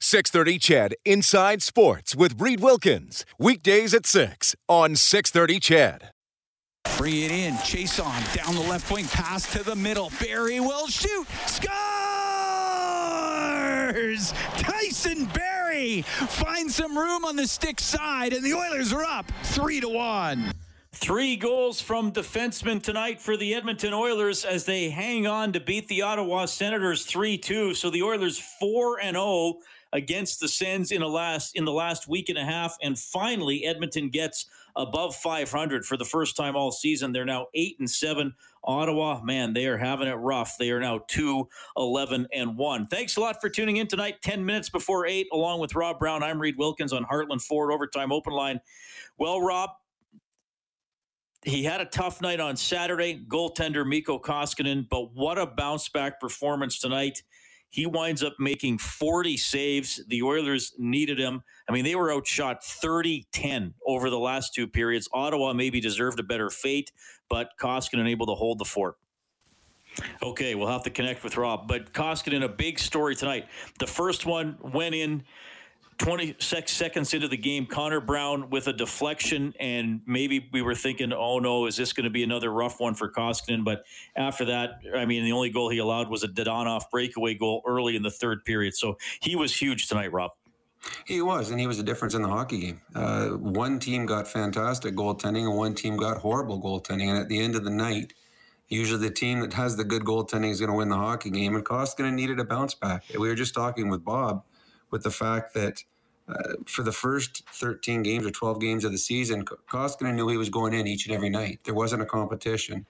630 CHED Inside Sports with Reed Wilkins. Weekdays at 6 on 630 CHED. Bring it in. Chase on. down the left wing. Pass to the middle. Barrie will shoot. Scores! Tyson Barrie finds some room on the stick side, and the Oilers are up three to one. Three goals from defensemen tonight for the Edmonton Oilers as they hang on to beat the Ottawa Senators 3-2. So the Oilers 4 and 0 against the Sens in a last in the last week and a half and finally Edmonton gets above 500 for the first time all season. They're now 8 and 7. Ottawa, man, they are having it rough. They are now 2 11 and 1. Thanks a lot for tuning in tonight 10 minutes before 8 along with Rob Brown. I'm Reed Wilkins on Heartland Ford Overtime Open Line. Well, Rob, he had a tough night on Saturday, goaltender Mikko Koskinen, but what a bounce back performance tonight. He winds up making 40 saves. The Oilers needed him. I mean, they were outshot 30 10 over the last two periods. Ottawa maybe deserved a better fate, but Koskinen able to hold the fort. Okay, we'll have to connect with Rob. But Koskinen, a big story tonight. The first one went in 26 seconds into the game, Connor Brown with a deflection, and maybe we were thinking, oh no, is this going to be another rough one for Koskinen? But after that, I mean, the only goal he allowed was a Dadonov breakaway goal early in the third period. So he was huge tonight, Rob. He was, and he was a difference in the hockey game. Uh, one team got fantastic goaltending, and one team got horrible goaltending. And at the end of the night, usually the team that has the good goaltending is going to win the hockey game. And Koskinen needed a bounce back. We were just talking with Bob with the fact that uh, for the first 13 games or 12 games of the season, Koskinen knew he was going in each and every night. There wasn't a competition.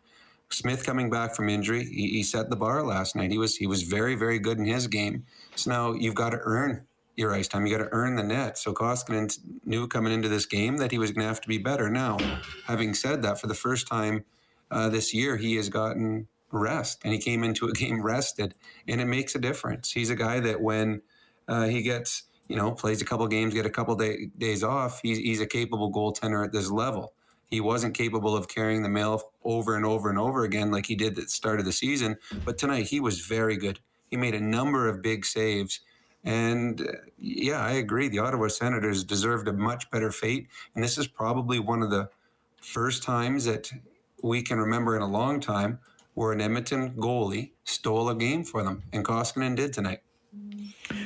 Smith coming back from injury, he, he set the bar last night. He was he was very very good in his game. So now you've got to earn your ice time. You got to earn the net. So Koskinen knew coming into this game that he was going to have to be better. Now, having said that, for the first time uh, this year, he has gotten rest, and he came into a game rested, and it makes a difference. He's a guy that when uh, he gets, you know, plays a couple games, get a couple day, days off. He's, he's a capable goaltender at this level. He wasn't capable of carrying the mail over and over and over again like he did at the start of the season. But tonight he was very good. He made a number of big saves. And uh, yeah, I agree. The Ottawa Senators deserved a much better fate. And this is probably one of the first times that we can remember in a long time where an Edmonton goalie stole a game for them. And Koskinen did tonight.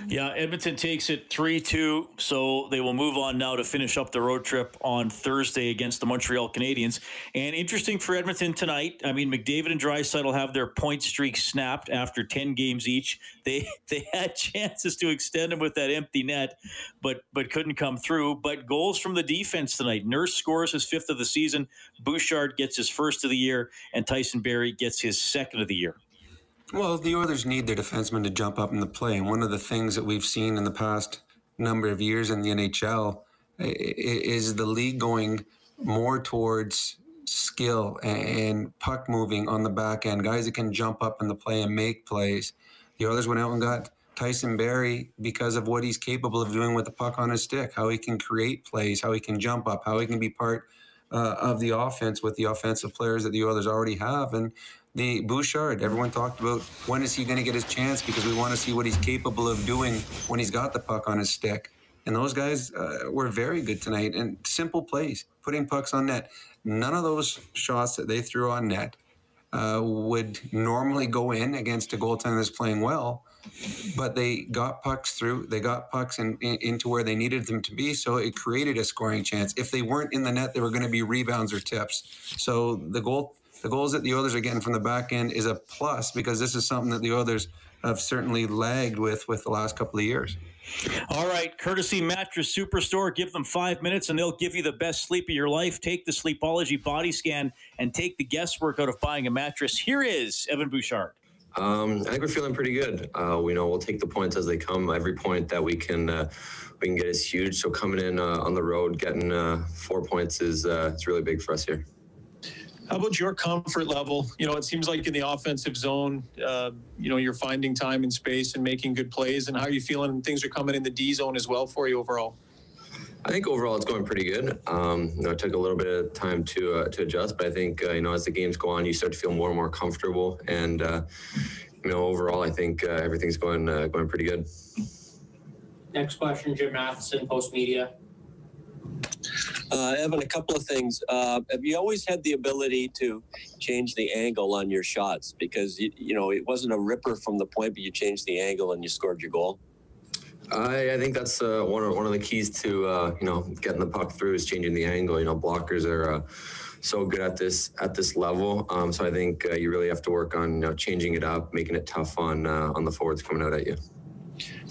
Yeah, Edmonton takes it 3 2, so they will move on now to finish up the road trip on Thursday against the Montreal Canadiens. And interesting for Edmonton tonight, I mean, McDavid and Draisaitl have their point streak snapped after 10 games each. They they had chances to extend them with that empty net, but but couldn't come through. But goals from the defense tonight. Nurse scores his fifth of the season, Bouchard gets his first of the year, and Tyson Barrie gets his second of the year. Well, the Oilers need their defensemen to jump up in the play. And one of the things that we've seen in the past number of years in the NHL is the league going more towards skill and puck moving on the back end, guys that can jump up in the play and make plays. The Oilers went out and got Tyson Barrie because of what he's capable of doing with the puck on his stick, how he can create plays, how he can jump up, how he can be part uh, of the offense with the offensive players that the Oilers already have. And the Bouchard. Everyone talked about when is he going to get his chance because we want to see what he's capable of doing when he's got the puck on his stick. And those guys uh, were very good tonight and simple plays, putting pucks on net. None of those shots that they threw on net uh, would normally go in against a goaltender that's playing well, but they got pucks through. They got pucks in, in, into where they needed them to be, so it created a scoring chance. If they weren't in the net, they were going to be rebounds or tips. So the goal the goals that the Oilers are getting from the back end is a plus because this is something that the Oilers have certainly lagged with with the last couple of years. All right, courtesy mattress superstore. Give them five minutes and they'll give you the best sleep of your life. Take the Sleepology body scan and take the guesswork out of buying a mattress. Here is Evan Bouchard. Um, I think we're feeling pretty good. Uh, we know we'll take the points as they come. Every point that we can uh, we can get is huge. So coming in uh, on the road, getting uh, four points is uh, it's really big for us here. How about your comfort level? You know, it seems like in the offensive zone, uh, you know, you're finding time and space and making good plays. And how are you feeling? Things are coming in the D zone as well for you overall. I think overall it's going pretty good. Um, you know, it took a little bit of time to uh, to adjust, but I think uh, you know as the games go on, you start to feel more and more comfortable. And uh, you know, overall, I think uh, everything's going uh, going pretty good. Next question, Jim Matheson, Post Media. Uh, Evan, a couple of things. Uh, have you always had the ability to change the angle on your shots? Because you, you know it wasn't a ripper from the point, but you changed the angle and you scored your goal. I, I think that's uh, one of one of the keys to uh, you know getting the puck through is changing the angle. You know, blockers are uh, so good at this at this level. Um, so I think uh, you really have to work on you know, changing it up, making it tough on uh, on the forwards coming out at you.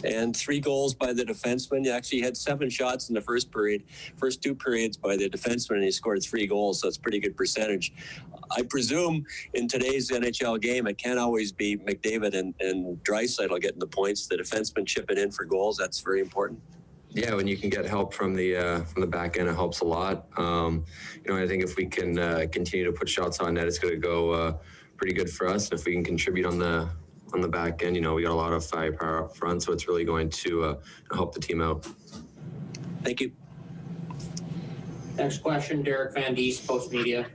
And three goals by the defenseman. You actually had seven shots in the first period, first two periods by the defenseman, and he scored three goals. So it's pretty good percentage. I presume in today's NHL game, it can't always be McDavid and, and Draisaitl getting the points. The defenseman chipping in for goals, that's very important. Yeah, when you can get help from the uh, from the back end, it helps a lot. Um, you know, I think if we can uh, continue to put shots on net, it's going to go uh, pretty good for us. If we can contribute on the on the back end, you know, we got a lot of firepower up front, so it's really going to uh, help the team out. Thank you. Next question, Derek Van Diest, Post Media.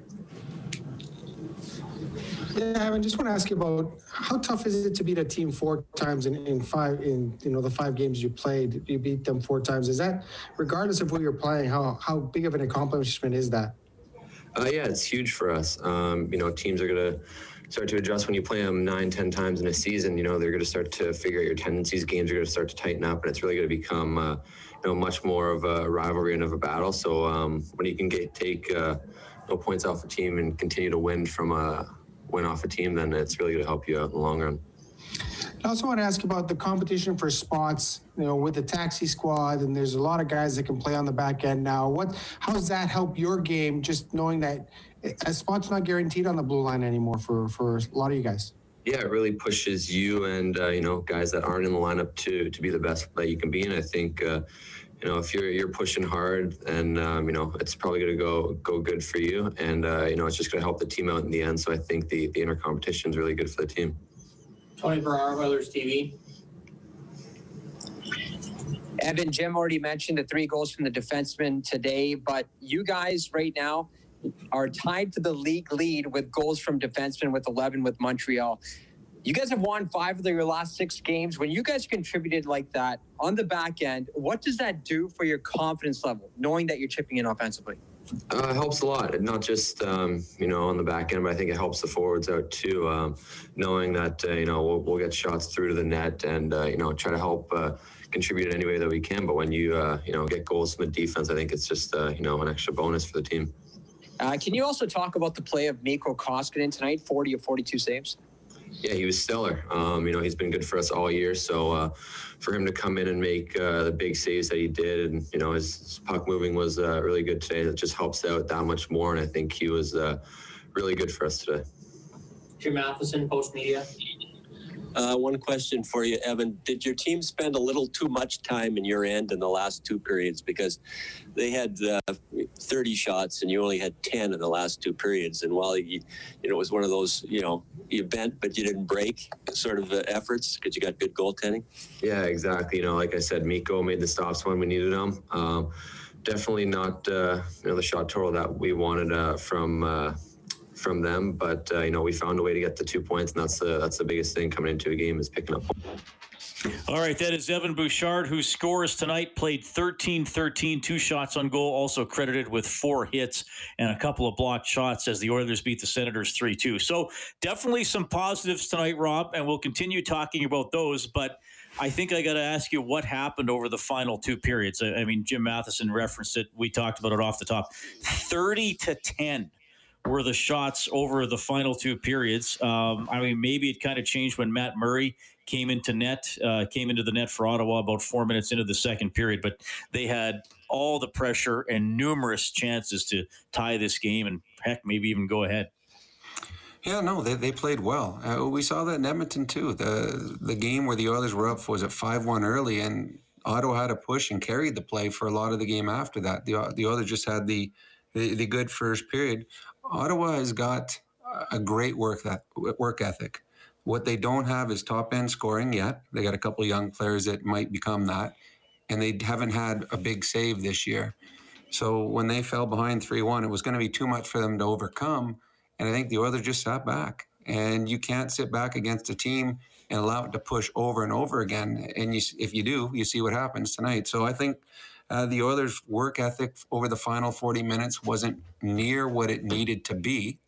Yeah, I just want to ask you about how tough is it to beat a team four times in, in five in you know the five games you played? You beat them four times. Is that regardless of who you're playing? How how big of an accomplishment is that? Uh, yeah, it's huge for us. Um, you know, teams are going to start to adjust when you play them nine, ten times in a season. You know, they're going to start to figure out your tendencies. Games are going to start to tighten up, and it's really going to become, uh, you know, much more of a rivalry and of a battle. So um, when you can get take uh, no points off a team and continue to win from a win off a team, then it's really going to help you out in the long run. I also want to ask about the competition for spots. You know, with the taxi squad, and there's a lot of guys that can play on the back end now. What? How does that help your game? Just knowing that a spot's not guaranteed on the blue line anymore for for a lot of you guys. Yeah, it really pushes you and uh, you know guys that aren't in the lineup to to be the best that you can be. And I think uh, you know if you're you're pushing hard, and um, you know it's probably going to go go good for you. And uh, you know it's just going to help the team out in the end. So I think the the inter competition is really good for the team. Tony Ferrara, Oilers TV. Evan, Jim already mentioned the three goals from the defenseman today, but you guys right now are tied to the league lead with goals from defensemen with 11 with Montreal. You guys have won five of your last six games. When you guys contributed like that on the back end, what does that do for your confidence level, knowing that you're chipping in offensively? Uh, it helps a lot, not just um, you know on the back end, but I think it helps the forwards out too, um, knowing that uh, you know we'll, we'll, get shots through to the net and uh, you know try to help uh, contribute in any way that we can. But when you uh, you know get goals from the defense, I think it's just uh, you know an extra bonus for the team. Can you also talk about the play of Mikko Koskinen tonight? Forty of forty-two saves. Yeah, he was stellar. Um, you know, he's been good for us all year. So uh, for him to come in and make uh, the big saves that he did, and you know, his, his puck moving was uh, really good today. That just helps out that much more. And I think he was uh, really good for us today. Jim Matheson, Post Media. Uh, one question for you, Evan. Did your team spend a little too much time in your end in the last two periods? Because they had uh, 30 shots and you only had 10 in the last two periods. And while you, you know, it was one of those, you know, you bent but you didn't break sort of uh, efforts because you got good goaltending. Yeah, exactly. You know, like I said, Mikko made the stops when we needed them. Um, definitely not, uh, you know, the shot total that we wanted uh, from uh, from them. But uh, you know, we found a way to get the two points, and that's the that's the biggest thing coming into a game is picking up. All right, that is Evan Bouchard, who scores tonight, played 13 13, two shots on goal, also credited with four hits and a couple of blocked shots as the Oilers beat the Senators 3 2. So, definitely some positives tonight, Rob, and we'll continue talking about those. But I think I got to ask you what happened over the final two periods. I, I mean, Jim Matheson referenced it. We talked about it off the top 30 to 10 were the shots over the final two periods. Um, I mean, maybe it kind of changed when Matt Murray came into net, uh, came into the net for Ottawa about four minutes into the second period, but they had all the pressure and numerous chances to tie this game and heck, maybe even go ahead. Yeah, no, they, they played well. Uh, we saw that in Edmonton too. The the game where the Oilers were up was at five one early, and Ottawa had a push and carried the play for a lot of the game after that. The the Oilers just had the the, the good first period. Ottawa has got a great work that work ethic. What they don't have is top end scoring yet. They got a couple young players that might become that, and they haven't had a big save this year. So when they fell behind three one, it was going to be too much for them to overcome. And I think the Oilers just sat back. And you can't sit back against a team and allow it to push over and over again. And you, if you do, you see what happens tonight. So I think uh, the Oilers' work ethic over the final 40 minutes wasn't near what it needed to be.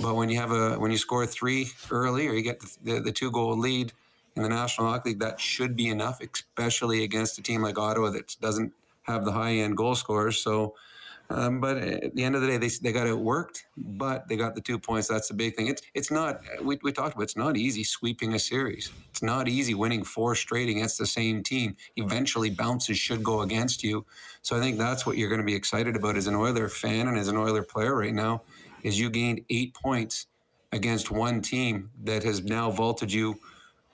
But when you have a when you score three early or you get the, the, the two goal lead in the National Hockey League, that should be enough, especially against a team like Ottawa that doesn't have the high end goal scorers. So um, but at the end of the day, they, they got it worked, but they got the two points. That's the big thing. It's it's not we, we talked about. It's not easy sweeping a series. It's not easy winning four straight against the same team. Eventually, bounces should go against you. So I think that's what you're going to be excited about as an Oiler fan and as an Oiler player right now. Is you gained eight points against one team that has now vaulted you,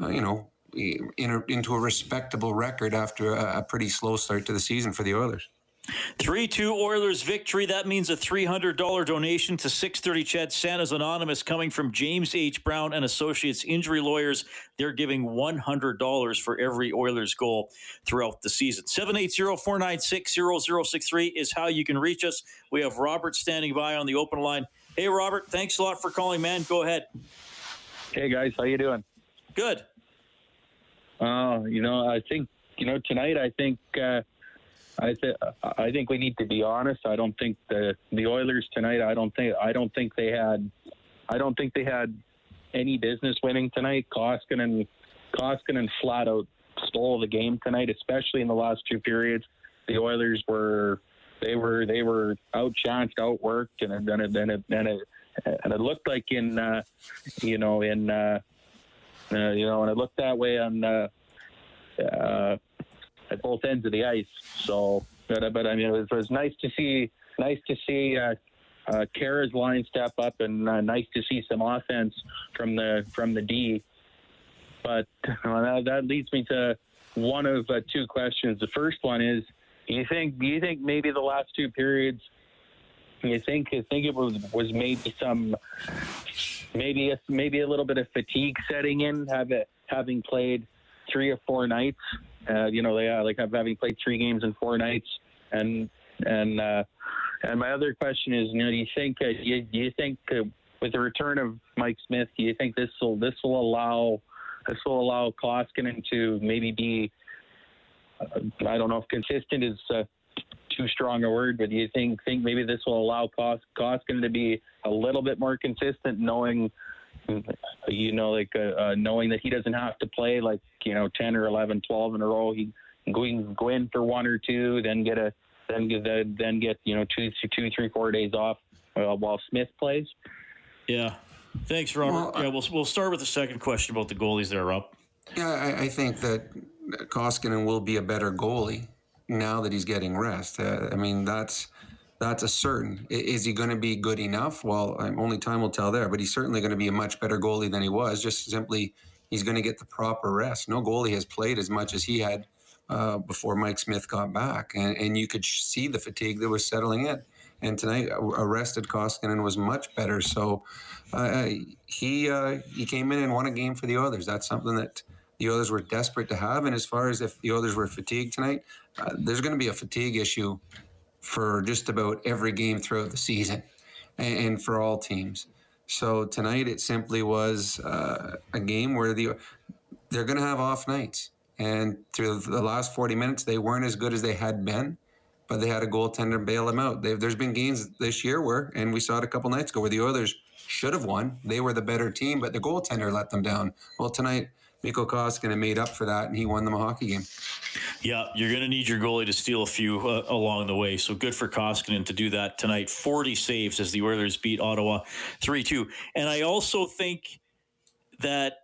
uh, you know, in a, into a respectable record after a, a pretty slow start to the season for the Oilers. 3 2 Oilers victory. That means a $300 donation to 630 CHED Santa's Anonymous coming from James H. Brown and Associates Injury Lawyers. They're giving $100 for every Oilers goal throughout the season. 780 496 0063 is how you can reach us. We have Robert standing by on the open line. Hey, Robert, thanks a lot for calling, man. Go ahead. Hey, guys. How you doing? Good. Uh, you know, I think, you know, tonight I think. Uh, I th- I think we need to be honest. I don't think the the Oilers tonight. I don't think I don't think they had. I don't think they had any business winning tonight. Koskinen and Koskinen flat out stole the game tonight, especially in the last two periods. The Oilers were they were they were outchanced, outworked, and then it then it then it and it looked like in uh, you know in uh, uh, you know and it looked that way on. Uh, uh, at both ends of the ice. So, but, but I mean, it was, it was nice to see nice to see uh, uh, Khaira's line step up, and uh, nice to see some offense from the from the D. But uh, that, that leads me to one of uh, two questions. The first one is: you think do you think maybe the last two periods? You think you think it was was maybe some maybe a, maybe a little bit of fatigue setting in, have it, having played three or four nights uh, you know, they uh, like having played three games in four nights, and and uh, and my other question is, you know, do you think uh, do, you, do you think uh, with the return of Mike Smith, do you think this will this will allow this will allow Koskinen to maybe be uh, I don't know if consistent is uh, too strong a word, but do you think think maybe this will allow Kos- Koskinen to be a little bit more consistent, knowing you know, like uh, uh, knowing that he doesn't have to play like you know ten or 11, 12 in a row. He can go in for one or two, then get a then get the, then get you know two, two, three, four days off uh, while Smith plays. Yeah. Thanks, Robert. Well, yeah, we'll we'll start with the second question about the goalies there, Rob. Yeah, I, I think that Koskinen will be a better goalie now that he's getting rest. Uh, I mean, that's that's a certain. Is he going to be good enough? Well, only time will tell there, but he's certainly going to be a much better goalie than he was. Just simply, he's going to get the proper rest. No goalie has played as much as he had uh, before Mike Smith got back, and, and you could see the fatigue that was settling in. And tonight, arrested Koskinen was much better. So uh, he uh, he came in and won a game for the Oilers. That's something that the Oilers were desperate to have. And as far as if the Oilers were fatigued tonight, uh, there's going to be a fatigue issue for just about every game throughout the season and, for all teams. So tonight it simply was uh, a game where the they're going to have off nights, and through the last 40 minutes they weren't as good as they had been, but they had a goaltender bail them out. They've, there's been games this year where, and we saw it a couple nights ago, where the Oilers should have won. They were the better team, but the goaltender let them down. Well, tonight Mikko Koskinen made up for that, and he won them a hockey game. Yeah, you're going to need your goalie to steal a few uh, along the way. So good for Koskinen to do that tonight. 40 saves as the Oilers beat Ottawa 3 2. And I also think that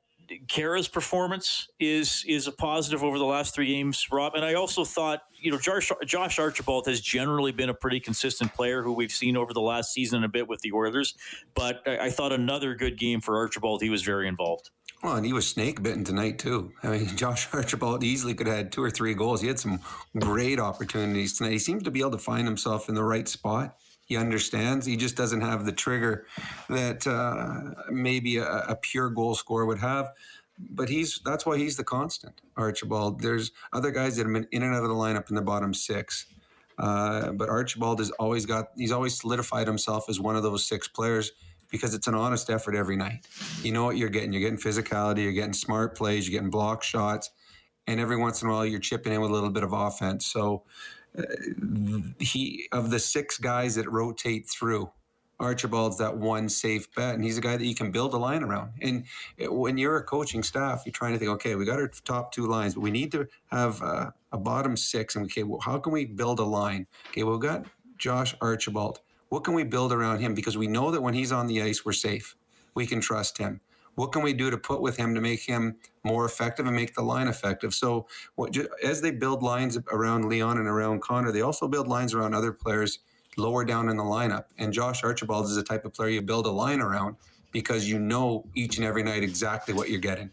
Khaira's performance is is a positive over the last three games, Rob. And I also thought, you know, Josh, Josh Archibald has generally been a pretty consistent player who we've seen over the last season and a bit with the Oilers. But I, I thought another good game for Archibald. He was very involved. Well, and he was snake bitten tonight too. I mean, Josh Archibald easily could have had two or three goals. He had some great opportunities tonight. He seems to be able to find himself in the right spot. He understands. He just doesn't have the trigger that uh, maybe a, a pure goal scorer would have. But he's that's why he's the constant, Archibald. There's other guys that have been in and out of the lineup in the bottom six. Uh, but Archibald has always got he's always solidified himself as one of those six players because it's an honest effort every night. You know what you're getting. You're getting physicality, you're getting smart plays, you're getting block shots, and every once in a while you're chipping in with a little bit of offense. So uh, he of the six guys that rotate through, Archibald's that one safe bet, and he's a guy that you can build a line around. And when you're a coaching staff, you're trying to think, okay, we got our top two lines, but we need to have a, a bottom six. And okay, well, how can we build a line? Okay, well, we've got Josh Archibald. What can we build around him? Because we know that when he's on the ice, we're safe. We can trust him. What can we do to put with him to make him more effective and make the line effective? So, what, as they build lines around Leon and around Connor, they also build lines around other players lower down in the lineup. And Josh Archibald is the type of player you build a line around because you know each and every night exactly what you're getting.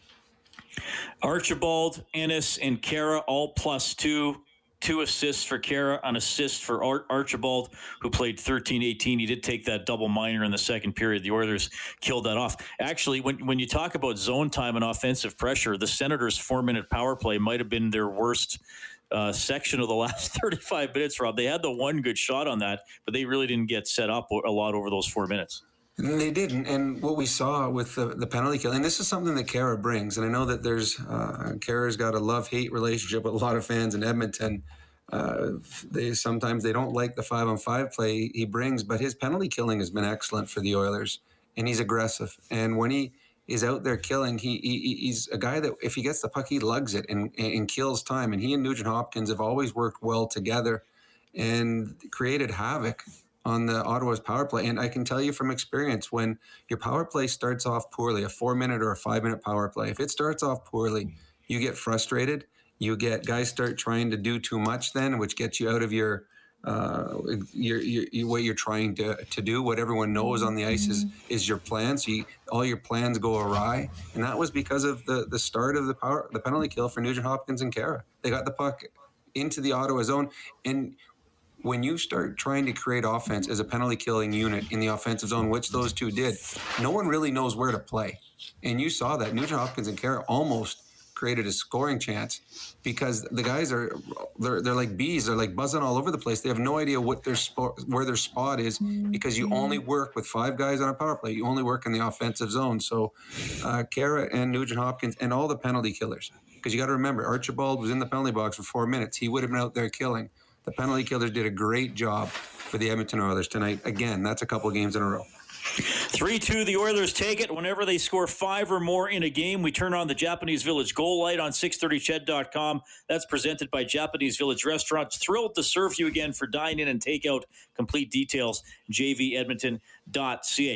Archibald, Ennis, and Khaira all plus two two assists for Khaira, an assist for Ar- Archibald, who played 13 18. He did take that double minor in the second period. The Oilers killed that off. Actually, when, when you talk about zone time and offensive pressure, the Senators' four minute power play might have been their worst. Uh, section of the last 35 minutes, Rob. They had the one good shot on that, but they really didn't get set up a lot over those four minutes. They didn't. And what we saw with the, the penalty kill, and this is something that Khaira brings. And I know that there's, uh, Khaira's got a love hate relationship with a lot of fans in Edmonton. Uh, they sometimes they don't like the five on five play he brings, but his penalty killing has been excellent for the Oilers, and he's aggressive. And when he is out there killing, he, he he's a guy that if he gets the puck, he lugs it and, and kills time. And he and Nugent Hopkins have always worked well together and created havoc on the Ottawa's power play. And I can tell you from experience, when your power play starts off poorly, a four minute or a five minute power play, if it starts off poorly, you get frustrated. You get guys start trying to do too much, then, which gets you out of your uh, your, your, your, what you're trying to, to do, what everyone knows on the ice is is your plan. So you, all your plans go awry, and that was because of the the start of the power the penalty kill for Nugent Hopkins and Khaira. They got the puck into the Ottawa zone, and when you start trying to create offense as a penalty killing unit in the offensive zone, which those two did, no one really knows where to play. And you saw that Nugent Hopkins and Khaira almost created a scoring chance because the guys are they're, they're like bees they're like buzzing all over the place. They have no idea what their spot where their spot is because you only work with five guys on a power play. You only work in the offensive zone. So uh, Khaira and Nugent Hopkins and all the penalty killers because you got to remember Archibald was in the penalty box for four minutes. He would have been out there killing the penalty killers did a great job for the Edmonton Oilers tonight. Again, that's a couple games in a row. 3 2, the Oilers take it. Whenever they score five or more in a game, we turn on the Japanese Village goal light on 630ched.com. That's presented by Japanese Village Restaurants. Thrilled to serve you again for dine in and takeout. Complete details, jvedmonton.ca.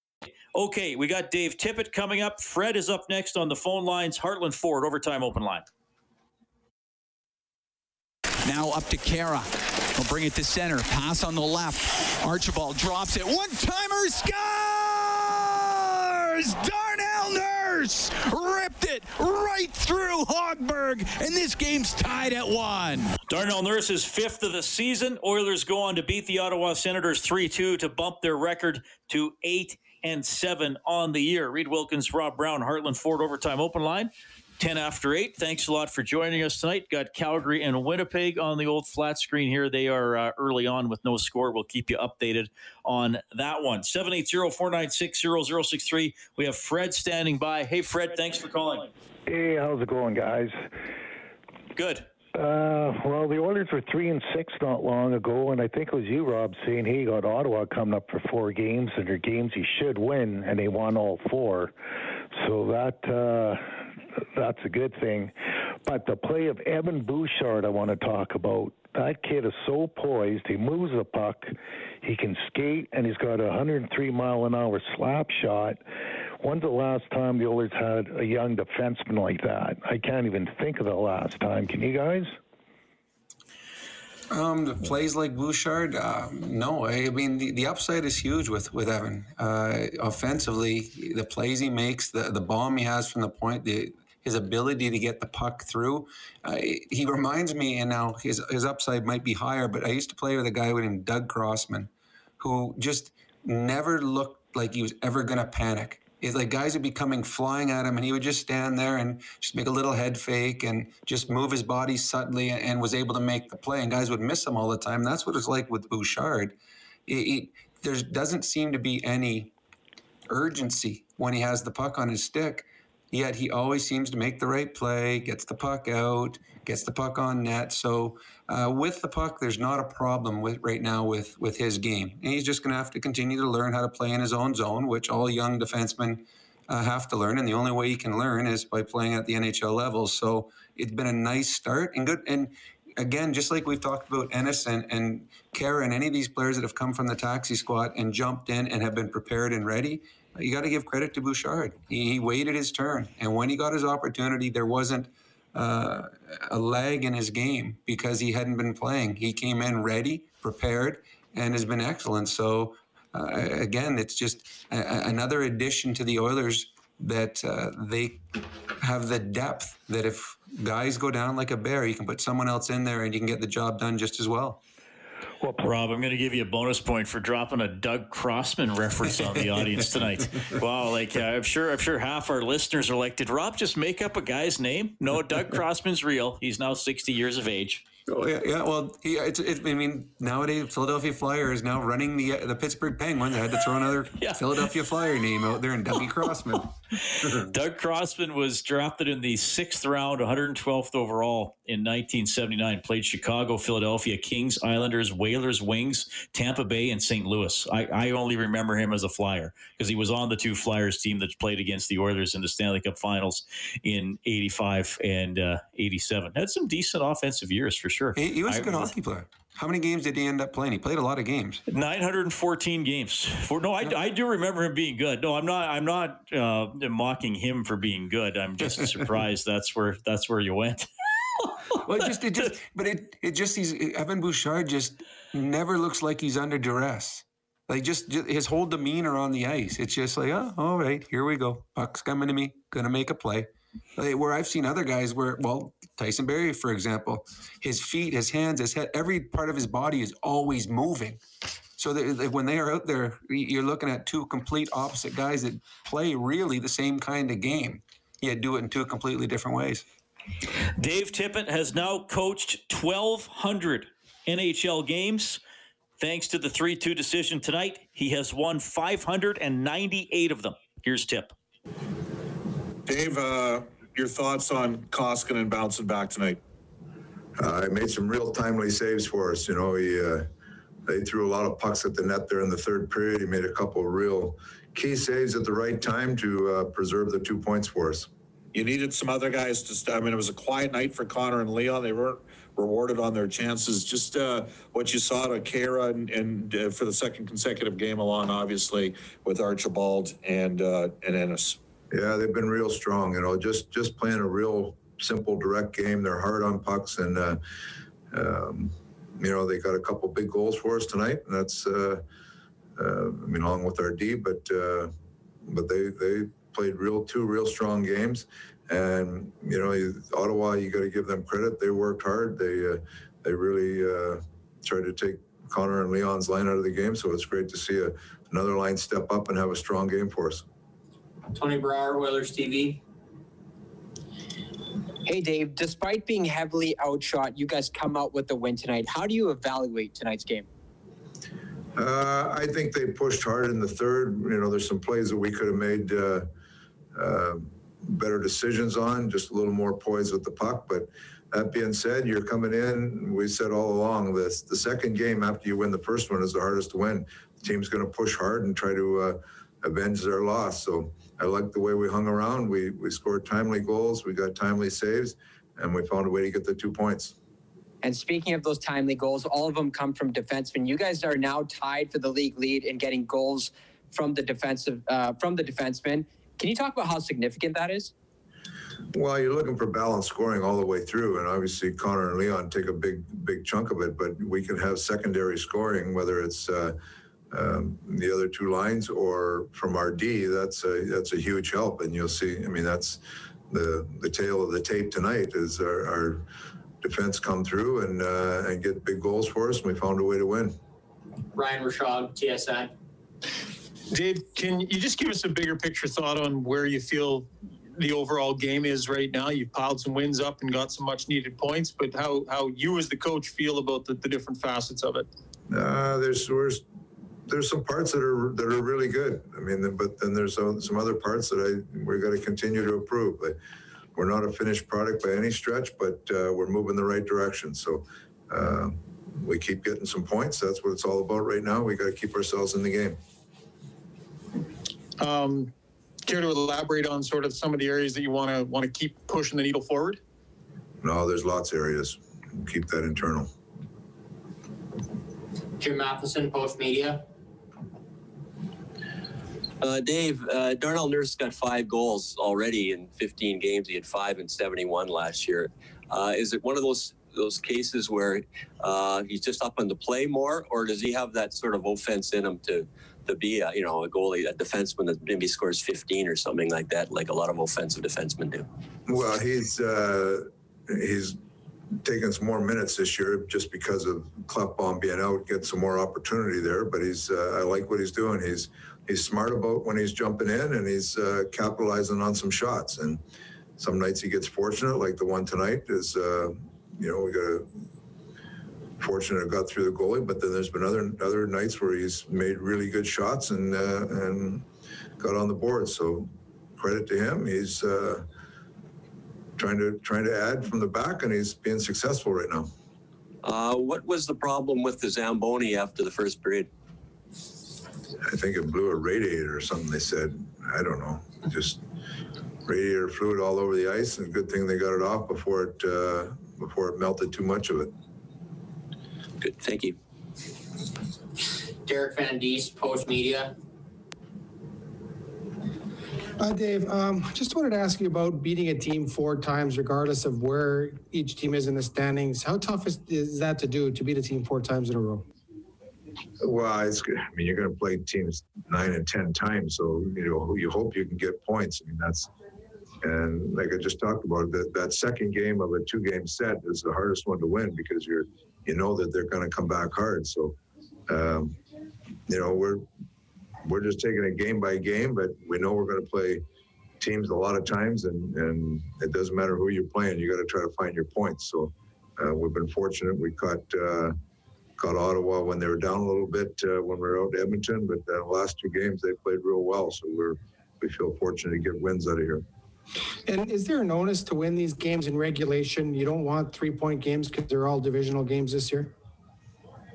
Okay, we got Dave Tippett coming up. Fred is up next on the phone lines. Heartland Ford, overtime open line. Now up to Khaira. He'll bring it to center. Pass on the left. Archibald drops it. One timer scores! Darnell Nurse ripped it right through Hogberg, and this game's tied at one. Darnell Nurse is fifth of the season. Oilers go on to beat the Ottawa Senators 3 2 to bump their record to 8 and 7 on the year. Reed Wilkins, Rob Brown, Heartland Ford overtime open line. 10 after 8. Thanks a lot for joining us tonight. Got Calgary and Winnipeg on the old flat screen here. They are uh, early on with no score. We'll keep you updated on that one. 780 496 0063. We have Fred standing by. Hey, Fred, thanks for calling. Hey, how's it going, guys? Good. Uh, well, the Oilers were three and six not long ago, and I think it was you, Rob, saying, "Hey, you got Ottawa coming up for four games, and they're games you should win," and they won all four. So that uh, that's a good thing. But the play of Evan Bouchard, I want to talk about. That kid is so poised. He moves the puck. He can skate, and he's got a 103 mile an hour slap shot. When's the last time the Oilers had a young defenseman like that? I can't even think of the last time. Can you guys? Um, the plays like Bouchard, uh, no. I mean, the, the upside is huge with with Evan. Uh, offensively, the plays he makes, the the bomb he has from the point, the his ability to get the puck through. Uh, he reminds me, and now his his upside might be higher, but I used to play with a guy named Doug Crossman, who just never looked like he was ever going to panic is like guys would be coming flying at him and he would just stand there and just make a little head fake and just move his body subtly and, was able to make the play and guys would miss him all the time. That's what it's like with bouchard. It, there doesn't seem to be any urgency when he has the puck on his stick yet he always seems to make the right play gets the puck out gets the puck on net so uh, with the puck, there's not a problem with right now with with his game. And he's just going to have to continue to learn how to play in his own zone, which all young defensemen uh, have to learn. And the only way he can learn is by playing at the NHL level. So it's been a nice start and good. And again, just like we've talked about Ennis and, and Khaira and any of these players that have come from the taxi squad and jumped in and have been prepared and ready, you got to give credit to Bouchard. He, he waited his turn. And when he got his opportunity, there wasn't – uh, a lag in his game because he hadn't been playing. He came in ready, prepared, and has been excellent. So uh, again, it's just a- another addition to the Oilers that uh, they have the depth that if guys go down like a bear, you can put someone else in there and you can get the job done just as well. Well, Rob, I'm going to give you a bonus point for dropping a Doug Crossman reference on the audience tonight. Wow, like uh, I'm sure I'm sure half our listeners are like, did Rob just make up a guy's name? No, Doug Crossman's real. He's now 60 years of age. Oh yeah, yeah. Well, he, it's, it, I mean, nowadays Philadelphia Flyer is now running the uh, the Pittsburgh Penguins. I had to throw another yeah. Philadelphia Flyer name out there, and Dougie Crossman. Doug Crossman was drafted in the sixth round, 112th overall in 1979. Played Chicago, Philadelphia, Kings, Islanders, Whalers, Wings, Tampa Bay, and St. Louis. I, I only remember him as a Flyer because he was on the two Flyers team that played against the Oilers in the Stanley Cup Finals in '85 and uh, '87. Had some decent offensive years for sure. He, he was a good hockey player. How many games did he end up playing? He played a lot of games. 914 games. For no, I, I do remember him being good. No, I'm not. I'm not uh, mocking him for being good. I'm just surprised that's where that's where you went. well, it just it just but it it just he's Evan Bouchard just never looks like he's under duress. Like just, just his whole demeanor on the ice. It's just like, oh, all right, here we go. Puck's coming to me. Gonna make a play. Like, where I've seen other guys where, well, Tyson Barrie, for example, his feet, his hands, his head, every part of his body is always moving. So that when they are out there, you're looking at two complete opposite guys that play really the same kind of game, yet do it in two completely different ways. Dave Tippett has now coached 1,200 NHL games. Thanks to the 3 2 decision tonight, he has won 598 of them. Here's Tip. Dave, uh, your thoughts on Koskinen bouncing back tonight? Uh, made some real timely saves for us. You know, he uh, they threw a lot of pucks at the net there in the third period. He made a couple real key saves at the right time to uh, preserve the two points for us. You needed some other guys to. St- I mean, it was a quiet night for Connor and Leon. They weren't rewarded on their chances. Just uh, what you saw to Khaira and, and uh, for the second consecutive game along, obviously with Archibald and uh, and Ennis. Yeah, they've been real strong. You know, just just playing a real simple, direct game. They're hard on pucks, and uh, um, you know they got a couple big goals for us tonight. And that's, uh, uh, I mean, along with our D, but uh, but they they played real two real strong games. And you know, Ottawa, you got to give them credit. They worked hard. They uh, they really uh, tried to take Connor and Leon's line out of the game. So it's great to see a, another line step up and have a strong game for us. Tony Brower, Oilers TV. Hey, Dave, despite being heavily outshot, you guys come out with the win tonight. How do you evaluate tonight's game? Uh, I think they pushed hard in the third. You know, there's some plays that we could have made uh, uh, better decisions on, just a little more poise with the puck. But that being said, you're coming in. We said all along this the second game after you win the first one is the hardest to win. The team's going to push hard and try to uh, avenge their loss. So I like the way we hung around. We we scored timely goals. We got timely saves, and we found a way to get the two points. And speaking of those timely goals, all of them come from defensemen. You guys are now tied for the league lead in getting goals from the defensive uh, from the defensemen. Can you talk about how significant that is? Well, you're looking for balanced scoring all the way through, and obviously Connor and Leon take a big, big chunk of it. But we can have secondary scoring, whether it's uh, um, the other two lines or from RD, That's a that's a huge help, and you'll see. I mean, that's the the tale of the tape tonight is our, our defense come through and uh, and get big goals for us, and we found a way to win. Ryan Rishaug, TSN. Dave, can you just give us a bigger picture thought on where you feel the overall game is right now? You've piled some wins up and got some much needed points, but how, how you as the coach feel about the, the different facets of it? Uh, there's, there's there's some parts that are that are really good. I mean, but then there's some other parts that I we're going to continue to improve. But we're not a finished product by any stretch, but uh, we're moving the right direction. So uh, we keep getting some points. That's what it's all about right now. We got to keep ourselves in the game. Um, care to elaborate on sort of some of the areas that you want to want to keep pushing the needle forward? No, there's lots of areas. We'll keep that internal. Jim Matheson, Post Media. Uh, Dave, uh, Darnell Nurse got five goals already in 15 games. He had five and 71 last year. Uh, is it one of those those cases where uh, he's just up on the play more, or does he have that sort of offense in him to to be a you know a goalie, a defenseman that maybe scores 15 or something like that, like a lot of offensive defensemen do? Well, he's uh, he's taking some more minutes this year just because of Klefbom being out, get some more opportunity there. But he's uh, I like what he's doing. He's he's smart about when he's jumping in and he's uh, capitalizing on some shots. And some nights he gets fortunate, like the one tonight is, uh, you know, we got a fortunate got through the goalie, but then there's been other other nights where he's made really good shots and uh, and got on the board. So credit to him. He's uh, trying to trying to add from the back, and he's being successful right now. Uh, what was the problem with the Zamboni after the first period? I think it blew a radiator or something. They said, I don't know, just radiator fluid all over the ice, and good thing they got it off before it uh, before it melted too much of it. Good, thank you. Derek Van Diest, Post Media. Uh, Dave, um, just wanted to ask you about beating a team four times, regardless of where each team is in the standings. How tough is, is that to do to beat a team four times in a row? Well, it's. I mean, you're going to play teams nine and ten times, so you know you hope you can get points. I mean, that's and like I just talked about, that that second game of a two-game set is the hardest one to win because you're you know that they're going to come back hard. So, um, you know, we're we're just taking it game by game, but we know we're going to play teams a lot of times, and and it doesn't matter who you're playing. You got to try to find your points. So, uh, we've been fortunate. We caught. Uh, caught Ottawa when they were down a little bit uh, when we were out to Edmonton, but the last two games they played real well. So we're we feel fortunate to get wins out of here. And is there an onus to win these games in regulation? You don't want three point games because they're all divisional games this year?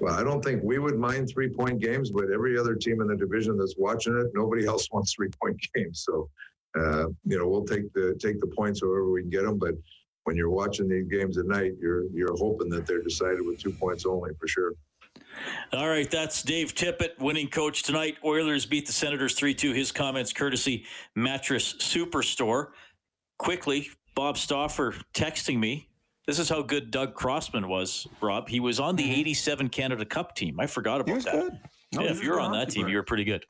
Well, I don't think we would mind three point games, but every other team in the division that's watching it, nobody else wants three point games. So, uh, you know, we'll take the take the points wherever we can get them. But when you're watching these games at night, you're you're hoping that they're decided with two points only for sure. All right, that's Dave Tippett, winning coach tonight. Oilers beat the Senators 3 2. His comments courtesy Mattress Superstore. Quickly, Bob Stauffer texting me. This is how good Doug Crossman was, Rob. He was on the 87 Canada Cup team. I forgot about that. Good. No, yeah, if you were on that team, you were pretty good.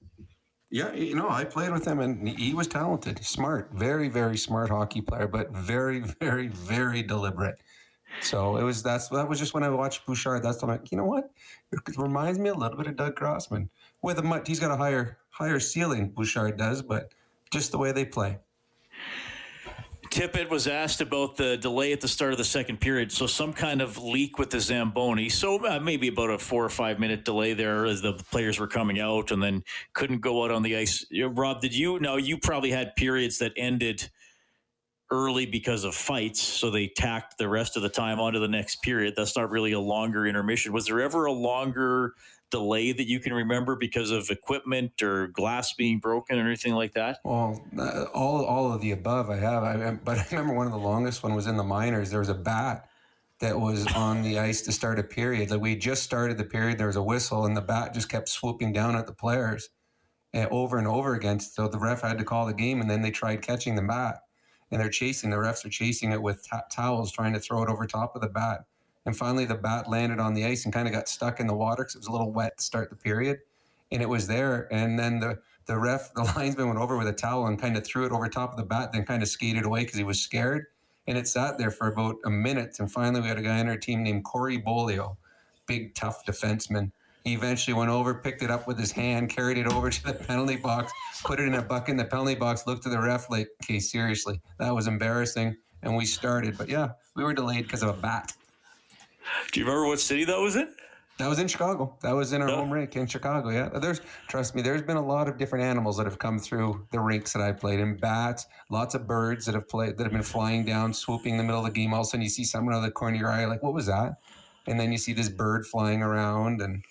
Yeah, you know, I played with him and he was talented, smart, very, very smart hockey player, but very, very, very deliberate. So it was that's that was just when I watched Bouchard. That's when I'm like, you know what? It reminds me a little bit of Doug Crossman. With a he's got a higher higher ceiling. Bouchard does, but just the way they play. Tippett was asked about the delay at the start of the second period. So some kind of leak with the Zamboni. So uh, maybe about a four or five minute delay there as the players were coming out and then couldn't go out on the ice. Rob, did you? No, you probably had periods that ended early because of fights. So they tacked the rest of the time onto the next period. That's not really a longer intermission. Was there ever a longer delay that you can remember because of equipment or glass being broken or anything like that? Well, uh, all all of the above I have. I, but I remember one of the longest one was in the minors. There was a bat that was on the ice to start a period. Like we just started the period, there was a whistle, and the bat just kept swooping down at the players and over and over again. So the ref had to call the game, and then they tried catching the bat, and they're chasing. The refs are chasing it with t- towels, trying to throw it over top of the bat. And finally, the bat landed on the ice and kind of got stuck in the water because it was a little wet to start the period. And it was there. And then the, the ref, the linesman went over with a towel and kind of threw it over top of the bat, then kind of skated away because he was scared. And it sat there for about a minute. And finally, we had a guy on our team named Corey Bolio, big, tough defenseman. He eventually went over, picked it up with his hand, carried it over to the penalty box, put it in a bucket in the penalty box, looked at the ref like, okay, seriously, that was embarrassing. And we started. But yeah, we were delayed because of a bat. Do you remember what city that was in? That was in Chicago. That was in our no. home rink in Chicago. Yeah, there's trust me. There's been a lot of different animals that have come through the rinks that I played in. Bats, lots of birds that have played that have been flying down, swooping in the middle of the game. All of a sudden, you see someone out of the corner of your eye, like, "What was that?" And then you see this bird flying around, and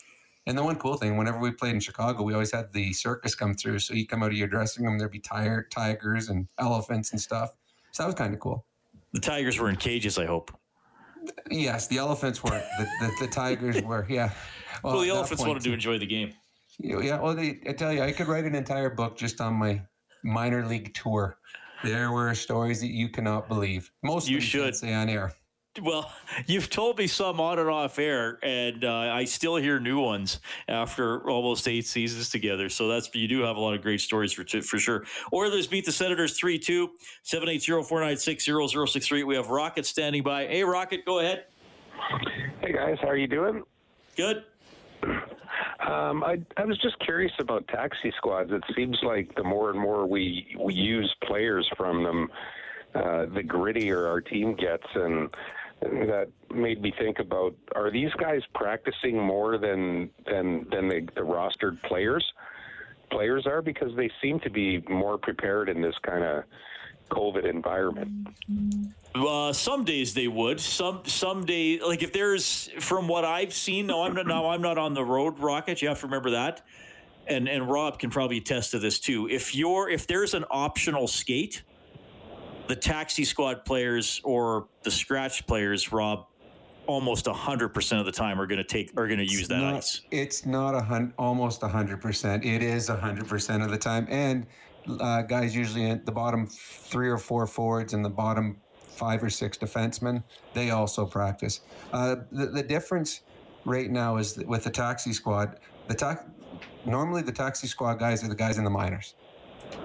and the one cool thing, whenever we played in Chicago, we always had the circus come through. So you come out of your dressing room, there'd be tire, tigers and elephants and stuff. So that was kind of cool. The tigers were in cages, I hope. Yes, the elephants were. The, the, the tigers were. Yeah. Well, well the elephants point, wanted to enjoy the game. Yeah. Well, they, I tell you, I could write an entire book just on my minor league tour. There were stories that you cannot believe. Most you should say on air. Well, you've told me some on and off air, and uh, I still hear new ones after almost eight seasons together. So that's you do have a lot of great stories for for sure. Oilers beat the Senators 3 2, 780 496 0063. We have Rocket standing by. Hey, Rocket, go ahead. Hey, guys. How are you doing? Good. Um, I, I was just curious about taxi squads. It seems like the more and more we we use players from them, uh, the grittier our team gets, and that made me think about: Are these guys practicing more than than than the, the rostered players? Players are because they seem to be more prepared in this kind of COVID environment. Uh, some days they would. Some some days, like if there's from what I've seen. No, I'm not. Now I'm not on the road rocket. You have to remember that. And and Rob can probably attest to this too. If you're if there's an optional skate the taxi squad players or the scratch players, Rob, almost hundred percent of the time are going to take are going to use that not, ice. It's not a hundred, almost hundred percent. It is hundred percent of the time, and uh, guys usually at the bottom three or four forwards and the bottom five or six defensemen, they also practice. Uh, the, the difference right now is with the taxi squad. The ta- normally the taxi squad guys are the guys in the minors.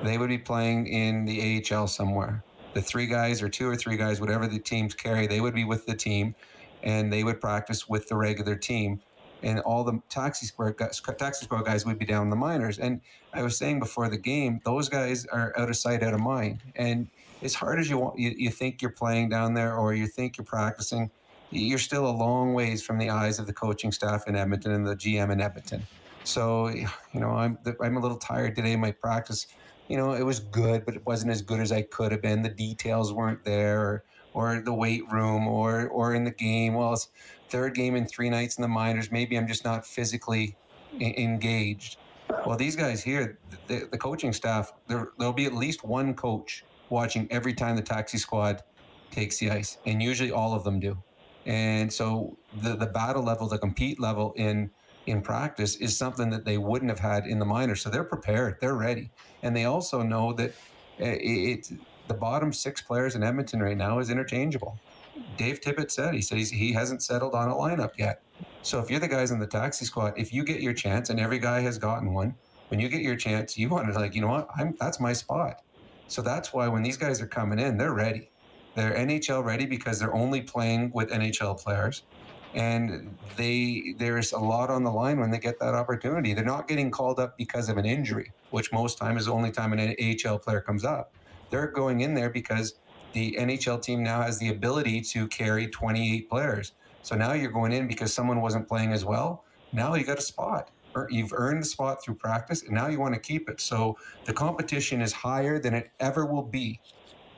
They would be playing in the AHL somewhere the three guys or two or three guys, whatever the teams carry, they would be with the team and they would practice with the regular team. And all the taxi squad guys, taxi squad guys would be down in the minors. And I was saying before the game, those guys are out of sight, out of mind. And as hard as you want, you, you think you're playing down there or you think you're practicing, you're still a long ways from the eyes of the coaching staff in Edmonton and the GM in Edmonton. So, you know, I'm I'm a little tired today. My practice you know, it was good, but it wasn't as good as I could have been. The details weren't there, or, or the weight room, or or in the game. Well, it's third game in three nights in the minors. Maybe I'm just not physically engaged. Well, these guys here, the, the coaching staff, there, there'll be at least one coach watching every time the taxi squad takes the ice, and usually all of them do. And so the the battle level, the compete level in in practice is something that they wouldn't have had in the minors. So they're prepared, they're ready, and they also know that eh, it, it the bottom six players in Edmonton right now is interchangeable. Dave Tippett said he said he hasn't settled on a lineup yet. So if you're the guys in the taxi squad, if you get your chance, and every guy has gotten one, when you get your chance, you want to like, you know what, I'm that's my spot. So that's why when these guys are coming in, they're ready. They're NHL ready because they're only playing with NHL players and they there's a lot on the line when they get that opportunity. They're not getting called up because of an injury, which most time is the only time an AHL player comes up. They're going in there because the NHL team now has the ability to carry 28 players. So now you're going in because someone wasn't playing as well. Now you got a spot. Or you've earned the spot through practice, and now you want to keep it. So the competition is higher than it ever will be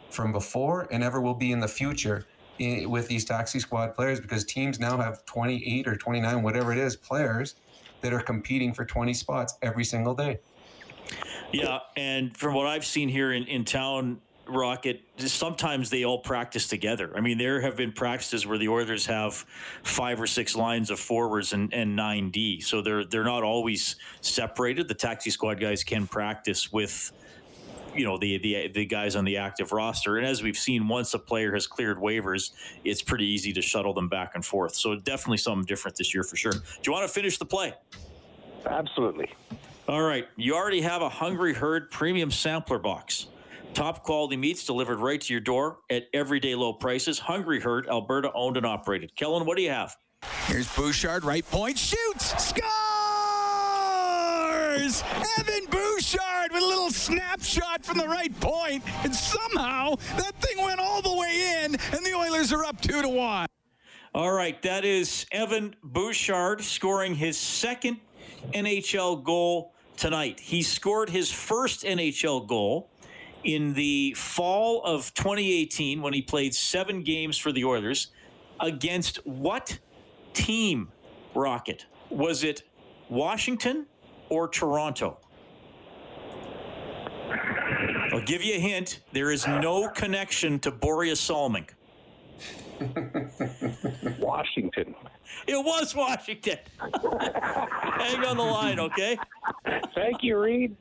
from before and ever will be in the future with these taxi squad players because teams now have 28 or 29, whatever it is, players that are competing for 20 spots every single day. Yeah, and from what I've seen here in, in town, Rocket, sometimes they all practice together. I mean, there have been practices where the Oilers have five or six lines of forwards and, and nine D. So they're they're not always separated. The taxi squad guys can practice with you know the, the the guys on the active roster and as we've seen once a player has cleared waivers it's pretty easy to shuttle them back and forth so definitely something different this year for sure do you want to finish the play absolutely all right you already have a hungry herd premium sampler box Top quality meats delivered right to your door at everyday low prices. Hungry Herd, Alberta owned and operated. Kellen, what do you have? Here's Bouchard, right point, shoots, scores! Evan Bouchard with a little snapshot from the right point, and somehow that thing went all the way in, and the Oilers are up two to one. All right, that is Evan Bouchard scoring his second NHL goal tonight. He scored his first NHL goal in the fall of 2018 when he played seven games for the Oilers against what team, Rocket? Was it Washington or Toronto? I'll give you a hint. There is no connection to Borje Salming. Washington. It was Washington. Hang on the line, okay? Thank you, Reed.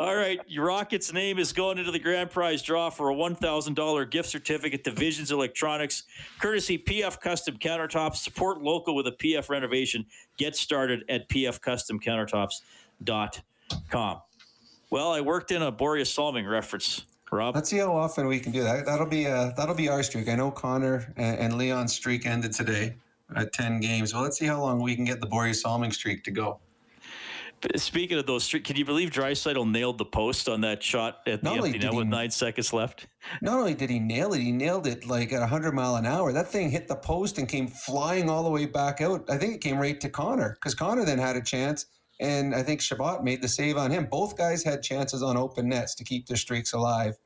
All right, your Rocket's name is going into the grand prize draw for a $1,000 gift certificate to Visions Electronics, courtesy PF Custom Countertops. Support local with a PF renovation. Get started at pfcustomcountertops.com. Well, I worked in a Borje Salming reference. Rob, let's see how often we can do that. That'll be uh, that'll be our streak. I know Connor and, and Leon's streak ended today at ten games. Well, let's see how long we can get the Borje Salming streak to go. Speaking of those, streak, can you believe Draisaitl nailed the post on that shot at the empty net with nine seconds left? Not only did he nail it, he nailed it like at 100 mile an hour. That thing hit the post and came flying all the way back out. I think it came right to Connor because Connor then had a chance, and I think Chabot made the save on him. Both guys had chances on open nets to keep their streaks alive,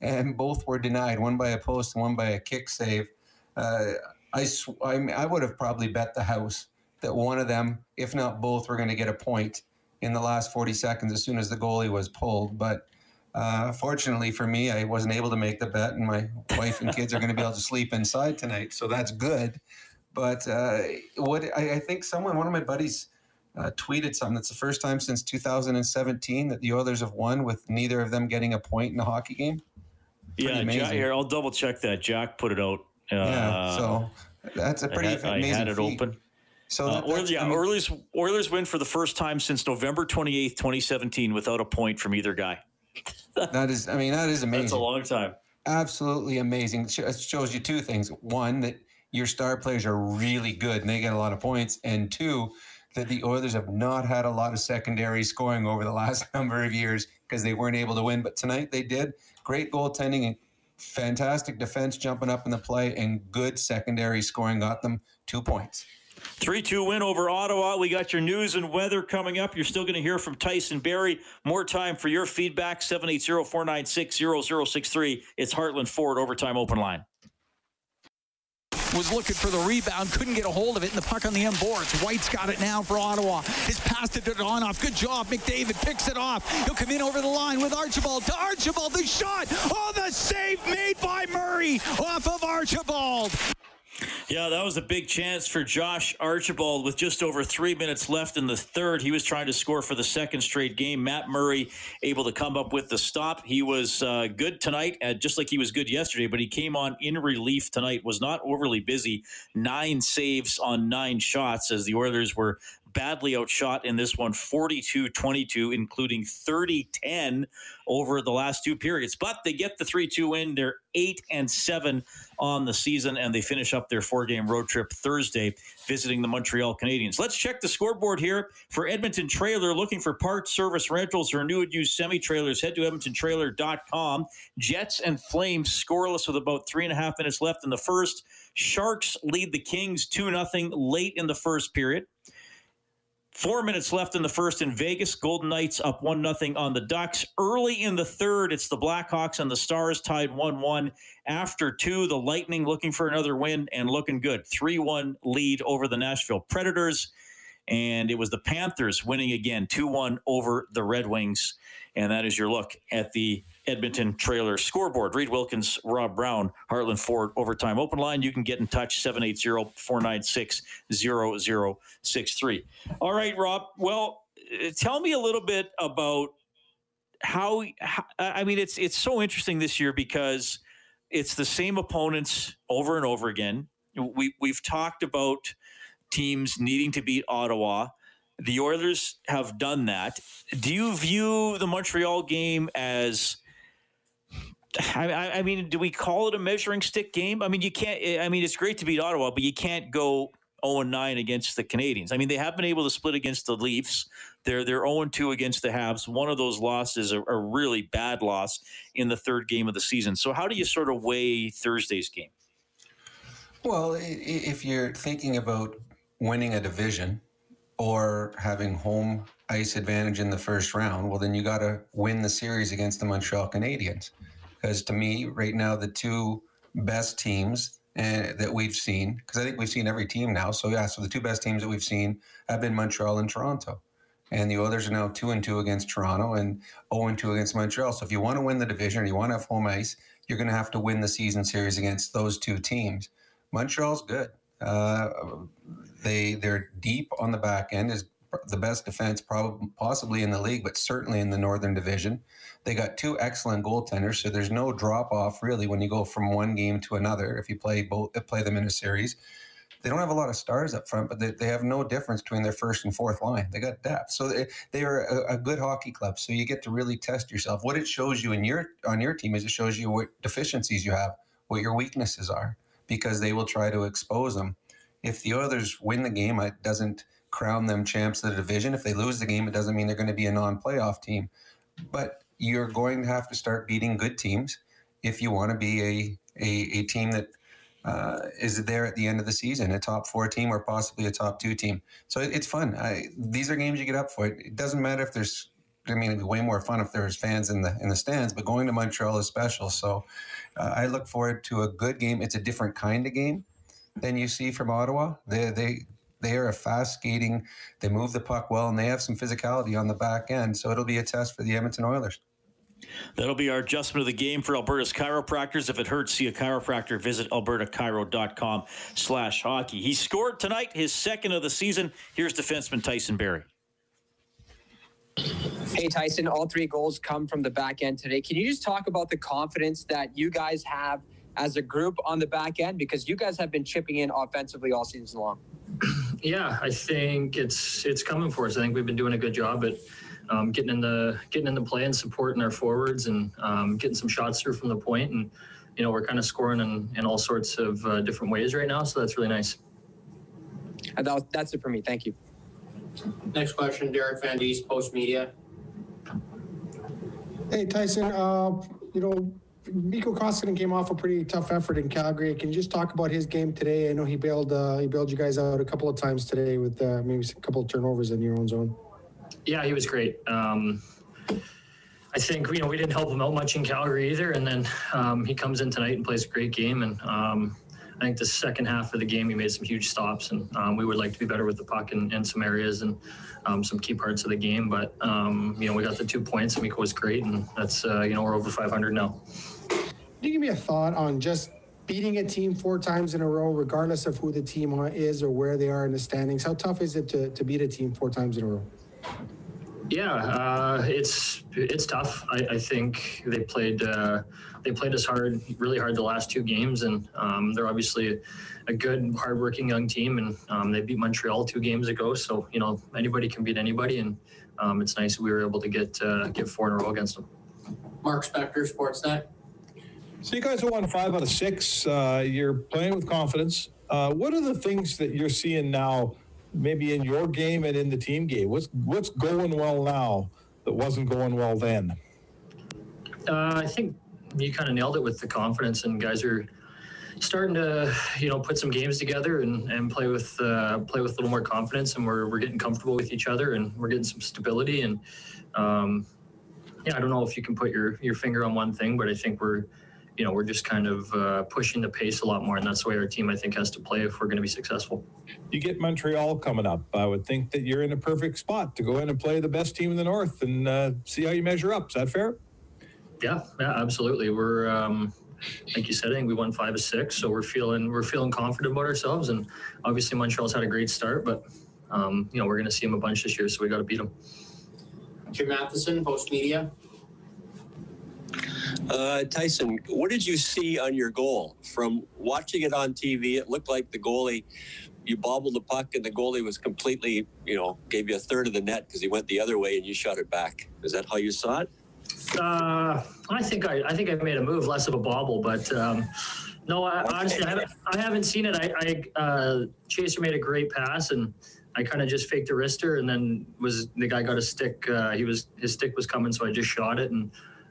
and both were denied. One by a post one by a kick save. Uh, I, sw- I, I would have probably bet the house that one of them, if not both, were going to get a point in the last 40 seconds as soon as the goalie was pulled. But uh, fortunately for me, I wasn't able to make the bet, and my wife and kids are going to be able to sleep inside tonight, so that's good. But uh, what I, I, think someone, one of my buddies, uh, tweeted something. That's the first time since 2017 that the Oilers have won with neither of them getting a point in a hockey game. Pretty yeah, Jack, here I'll double check that. Jack put it out. yeah, so that's a pretty I had, amazing. I had it feat. open. So uh, Oilers, yeah, Oilers, Oilers win for the first time since November 28th, 2017 without a point from either guy. that is, I mean, that is amazing. That's a long time. Absolutely amazing. It shows you two things. One, that your star players are really good and they get a lot of points. And two, that the Oilers have not had a lot of secondary scoring over the last number of years because they weren't able to win. But tonight they did. Great goaltending and fantastic defense jumping up in the play and good secondary scoring got them two points. 3 2 win over Ottawa. We got your news and weather coming up. You're still going to hear from Tyson Barrie. More time for your feedback 780 496 0063. It's Heartland Ford Overtime Open Line was looking for the rebound, couldn't get a hold of it, and the puck on the end boards. White's got it now for Ottawa. His pass to Donoff. Good job. McDavid picks it off. He'll come in over the line with Archibald. To Archibald, the shot. Oh, the save made by Murray off of Archibald. Yeah, that was a big chance for Josh Archibald with just over three minutes left in the third. He was trying to score for the second straight game. Matt Murray able to come up with the stop. He was uh, good tonight, uh, just like he was good yesterday, but he came on in relief tonight, was not overly busy. Nine saves on nine shots as the Oilers were badly outshot in this one 42 22, including 30 10 over the last two periods. But they get the 3 2 win. They're 8 and 7 on the season, and they finish up their four game road trip Thursday, visiting the Montreal Canadiens. Let's check the scoreboard here for Edmonton Trailer. Looking for parts, service, rentals, or new and used semi trailers, head to edmontontrailer.com. Jets and Flames scoreless with about three and a half minutes left in the first. Sharks lead the Kings 2 0 late in the first period. Four minutes left in the first in Vegas. Golden Knights up 1 0 on the Ducks. Early in the third, it's the Blackhawks and the Stars tied 1 1. After two, the Lightning looking for another win and looking good. 3 1 lead over the Nashville Predators. And it was the Panthers winning again 2 1 over the Red Wings. And that is your look at the Edmonton trailer scoreboard. Reed Wilkins, Rob Brown, Heartland Ford overtime open line. You can get in touch 780 496 0063. All right, Rob. Well, uh, tell me a little bit about how, how I mean it's it's so interesting this year because it's the same opponents over and over again. We we've talked about teams needing to beat Ottawa. The Oilers have done that. Do you view the Montreal game as I, I, mean, do we call it a measuring stick game? I mean, you can't. Eh, I mean, it's great to beat Ottawa, but you can't go 0 9 against the Canadiens. I mean, they have been able to split against the Leafs. They're they're 0 2 against the Habs. One of those losses a, a really bad loss in the third game of the season. So, how do you sort of weigh Thursday's game? Well, if you're thinking about winning a division or having home ice advantage in the first round, well, then you got to win the series against the Montreal Canadiens because to me, right now, the two best teams uh, that we've seen, because I think we've seen every team now. So yeah, so the two best teams that we've seen have been Montreal and Toronto, and the others are now two and two against Toronto and zero oh and two against Montreal. So if you want to win the division and you want to have home ice, you're going to have to win the season series against those two teams. Montreal's good. Uh, they they're deep on the back end is the best defense probably possibly in the league, but certainly in the Northern Division. They got two excellent goaltenders, so there's no drop off really when you go from one game to another. If you play both, play them in a series, they don't have a lot of stars up front, but they, they have no difference between their first and fourth line. They got depth, so they, they are a, a good hockey club. So you get to really test yourself. What it shows you in your on your team is it shows you what deficiencies you have, what your weaknesses are, because they will try to expose them. If the others win the game, it doesn't crown them champs of the division. If they lose the game, it doesn't mean they're going to be a non-playoff team. But you're going to have to start beating good teams if you want to be a, a, a team that uh, is there at the end of the season, a top four team or possibly a top two team. So it, it's fun. I, these are games you get up for. It, it doesn't matter if there's. I mean, it'd be way more fun if there's fans in the in the stands. But going to Montreal is special. So uh, I look forward to a good game. It's a different kind of game than you see from Ottawa. They they they are a fast skating. They move the puck well, and they have some physicality on the back end. So it'll be a test for the Edmonton Oilers. That'll be our adjustment of the game for Alberta's chiropractors. If it hurts, see a chiropractor. Visit albertachiro.com slash hockey. He scored tonight, his second of the season. Here's defenseman Tyson Barrie. Hey, Tyson, all three goals come from the back end today. Can you just talk about the confidence that you guys have as a group on the back end? Because you guys have been chipping in offensively all season long. Yeah, I think it's it's coming for us. I think we've been doing a good job at um, getting in the getting in the play and supporting our forwards and um, getting some shots through from the point. And you know, we're kind of scoring in, in all sorts of uh, different ways right now. So that's really nice. And that, that's it for me. Thank you. Next question, Derek Van Diest, Post Media. Hey, Tyson. Uh, you know, Mikko Koskinen came off a pretty tough effort in Calgary. Can you just talk about his game today? I know he bailed uh, he bailed you guys out a couple of times today with uh, maybe a couple of turnovers in your own zone. Yeah, he was great. Um, I think you know we didn't help him out much in Calgary either, and then um, he comes in tonight and plays a great game. And um, I think the second half of the game he made some huge stops, and um, we would like to be better with the puck in, in some areas and um, some key parts of the game. But um, you know we got the two points, and Mikko was great, and that's uh, you know we're over 500 now. Can you give me a thought on just beating a team four times in a row, regardless of who the team is or where they are in the standings? How tough is it to, to beat a team four times in a row? Yeah, uh, it's it's tough. I, I think they played uh, they played us hard, really hard the last two games, and um, they're obviously a, a, good, hardworking young team, and um, they beat Montreal two games ago. So you know anybody can beat anybody, and um, it's nice we were able to get uh, get four in a row against them. Mark Spector, Sportsnet. So you guys have won five out of six. Uh, you're playing with confidence. Uh, what are the things that you're seeing now, maybe in your game and in the team game? What's what's going well now that wasn't going well then? Uh, I think you kind of nailed it with the confidence, and guys are starting to you know put some games together and, and play with uh, play with a little more confidence, and we're we're getting comfortable with each other, and we're getting some stability, and um, yeah, I don't know if you can put your your finger on one thing, but I think we're you know we're just kind of uh, pushing the pace a lot more, and that's the way our team I think has to play if we're going to be successful. You get Montreal coming up. I would think that you're in a perfect spot to go in and play the best team in the North and uh, see how you measure up. Is that fair? Yeah, yeah, absolutely. We're um, like you said, I think we won five of six, so we're feeling we're feeling confident about ourselves. And obviously, Montreal's had a great start, but um, you know we're going to see them a bunch this year, so we got to beat them. Jim Matheson, Post Media. Uh, Tyson, what did you see on your goal? From watching it on TV, it looked like the goalie, you bobbled the puck and the goalie was completely, you know, gave you a third of the net because he went the other way and you shot it back. Is that how you saw it? Uh, I think I, I think I made a move, less of a bobble, but um, no, I, honestly, I haven't, I haven't seen it. I, I uh, Chaser made a great pass and I kind of just faked a wrister and then was the guy got a stick. Uh, he was his stick was coming, so I just shot it and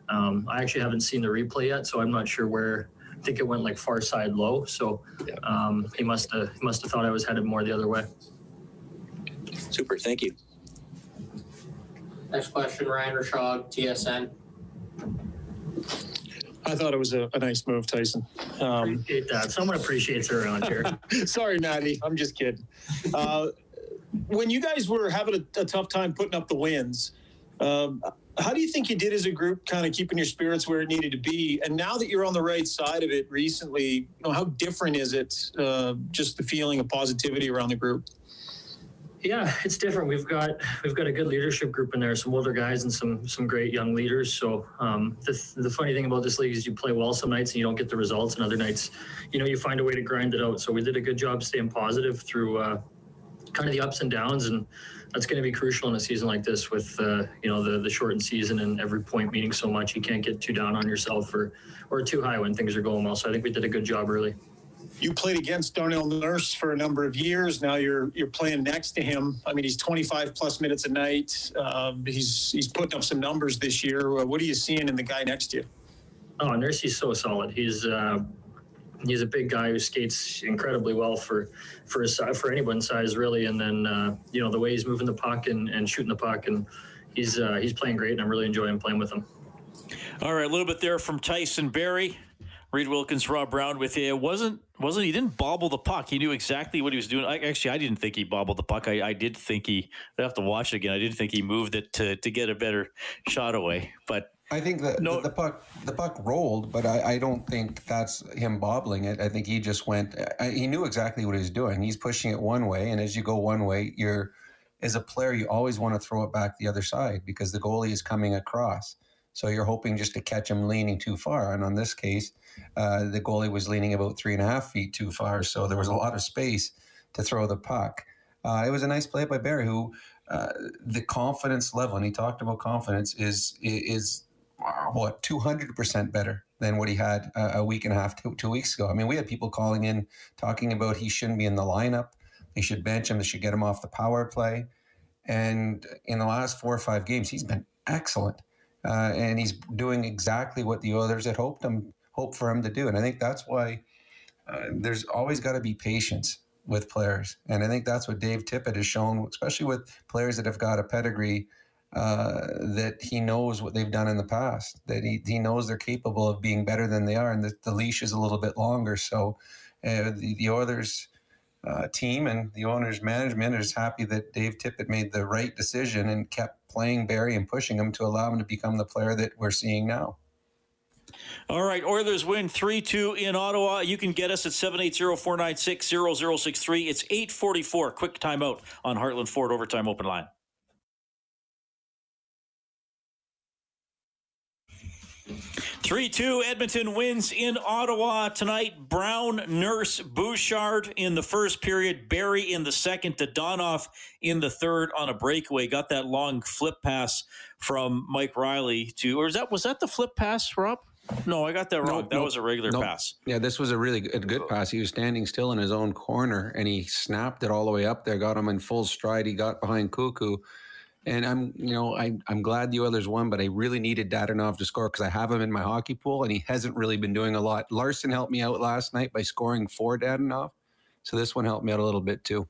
um, I actually haven't seen the replay yet, so I'm not sure where. I think it went like far side low, so um, he must have he must have thought I was headed more the other way. Super, thank you. Next question, Ryan Rishaug, TSN. I thought it was a, a nice move, Tyson. Um, Appreciate that. Someone appreciates it around here. Sorry, Natty. I'm just kidding. Uh, when you guys were having a, a tough time putting up the wins, um, how do you think you did as a group, kind of keeping your spirits where it needed to be? And now that you're on the right side of it recently, you know, how different is it? Uh, just the feeling of positivity around the group. Yeah, it's different. We've got we've got a good leadership group in there, some older guys and some some great young leaders. So um, the the funny thing about this league is you play well some nights and you don't get the results, and other nights, you know, you find a way to grind it out. So we did a good job staying positive through uh, kind of the ups and downs, and that's going to be crucial in a season like this with uh, you know the the shortened season and every point meaning so much. You can't get too down on yourself or or too high when things are going well. So I think we did a good job early you played against Darnell Nurse for a number of years. Now you're you're playing next to him. I mean, he's 25 plus minutes a night. Um, he's he's putting up some numbers this year. What are you seeing in the guy next to you? Oh, Nurse, he's so solid. He's uh, he's a big guy who skates incredibly well for for his for anyone's size, really. And then uh, you know the way he's moving the puck and, and shooting the puck, and he's uh, he's playing great, and I'm really enjoying playing with him. All right, a little bit there from Tyson Barrie. Reed Wilkins, Rob Brown with you. It wasn't wasn't he didn't bobble the puck. He knew exactly what he was doing. I, actually, I didn't think he bobbled the puck. I, I did think he. I have to watch it again. I didn't think he moved it to to get a better shot away. But I think the, no, the, the puck the puck rolled, but I, I don't think that's him bobbling it. I think he just went. I, he knew exactly what he was doing. He's pushing it one way, and as you go one way, you're as a player, you always want to throw it back the other side because the goalie is coming across. So you're hoping just to catch him leaning too far. And on this case, uh, the goalie was leaning about three and a half feet too far. So there was a lot of space to throw the puck. Uh, it was a nice play by Barrie, who uh, the confidence level, and he talked about confidence, is is what two hundred percent better than what he had a week and a half, two, two weeks ago. I mean, we had people calling in talking about he shouldn't be in the lineup. They should bench him. They should get him off the power play. And in the last four or five games, he's been excellent uh, and he's doing exactly what the others had hoped him hope for him to do. And I think that's why uh, there's always got to be patience with players, and I think that's what Dave Tippett has shown, especially with players that have got a pedigree. Uh, that he knows what they've done in the past, that he, he knows they're capable of being better than they are, and the, the leash is a little bit longer. So uh, the, the Oilers uh, team and the owner's management is happy that Dave Tippett made the right decision and kept playing Barrie and pushing him to allow him to become the player that we're seeing now. All right, Oilers win 3 2 in Ottawa. You can get us at 780 496 0063. It's 844. Quick timeout on Heartland Ford Overtime Open Line. Three two, Edmonton wins in Ottawa tonight. Brown, Nurse, Bouchard in the first period, Barrie in the second, Dadonov in the third on a breakaway. Got that long flip pass from Mike Reilly to, or was that was that the flip pass, Rob? No, I got that wrong. Nope, that nope, was a regular nope. pass. Yeah, this was a really good, good pass. He was standing still in his own corner and he snapped it all the way up there, got him in full stride. He got behind Cuckoo. And I'm, you know, I, I'm glad the Oilers won, but I really needed Dadonov to score because I have him in my hockey pool and he hasn't really been doing a lot. Larsson helped me out last night by scoring for Dadonov. So this one helped me out a little bit too.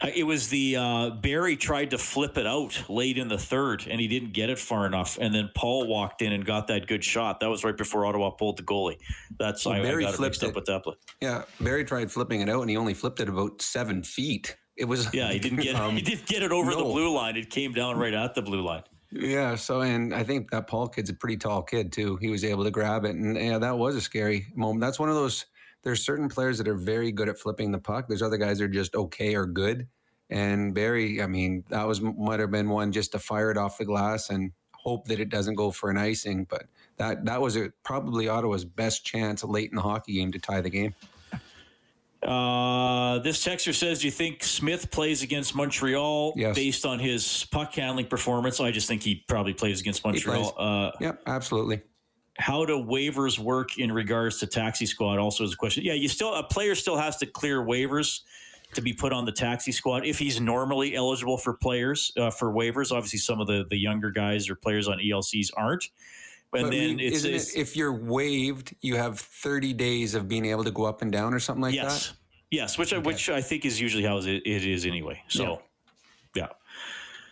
Uh, It was the uh, Barrie tried to flip it out late in the third, and he didn't get it far enough. And then Paul walked in and got that good shot. That was right before Ottawa pulled the goalie. That's Well, I, I Barrie got it flipped mixed up with that play. Yeah, Barrie tried flipping it out and he only flipped it about seven feet. It was Yeah, he didn't get um, he didn't get it over the blue line. It came down right at the blue line. Yeah, so and I think that Paul kid's a pretty tall kid too. He was able to grab it, and yeah, that was a scary moment. That's one of those. There's certain players that are very good at flipping the puck. There's other guys that are just okay or good. And Barrie, I mean, that was might have been one just to fire it off the glass and hope that it doesn't go for an icing. But that that was a, probably Ottawa's best chance late in the hockey game to tie the game. Uh, this texter says, "Do you think Smith plays against Montreal Yes. based on his puck handling performance?" I just think he probably plays against Montreal. plays. Uh, yep, absolutely. how do waivers work in regards to taxi squad? Also, is a question. Yeah, you still a player still has to clear waivers to be put on the taxi squad if he's normally eligible for players uh, for waivers. Obviously, some of the the younger guys or players on ELCs aren't. And But, I then mean, it's, isn't it's it if you're waived, you have 30 days of being able to go up and down or something like yes, that. Yes, which I which I think is usually how it, is anyway. So, yeah.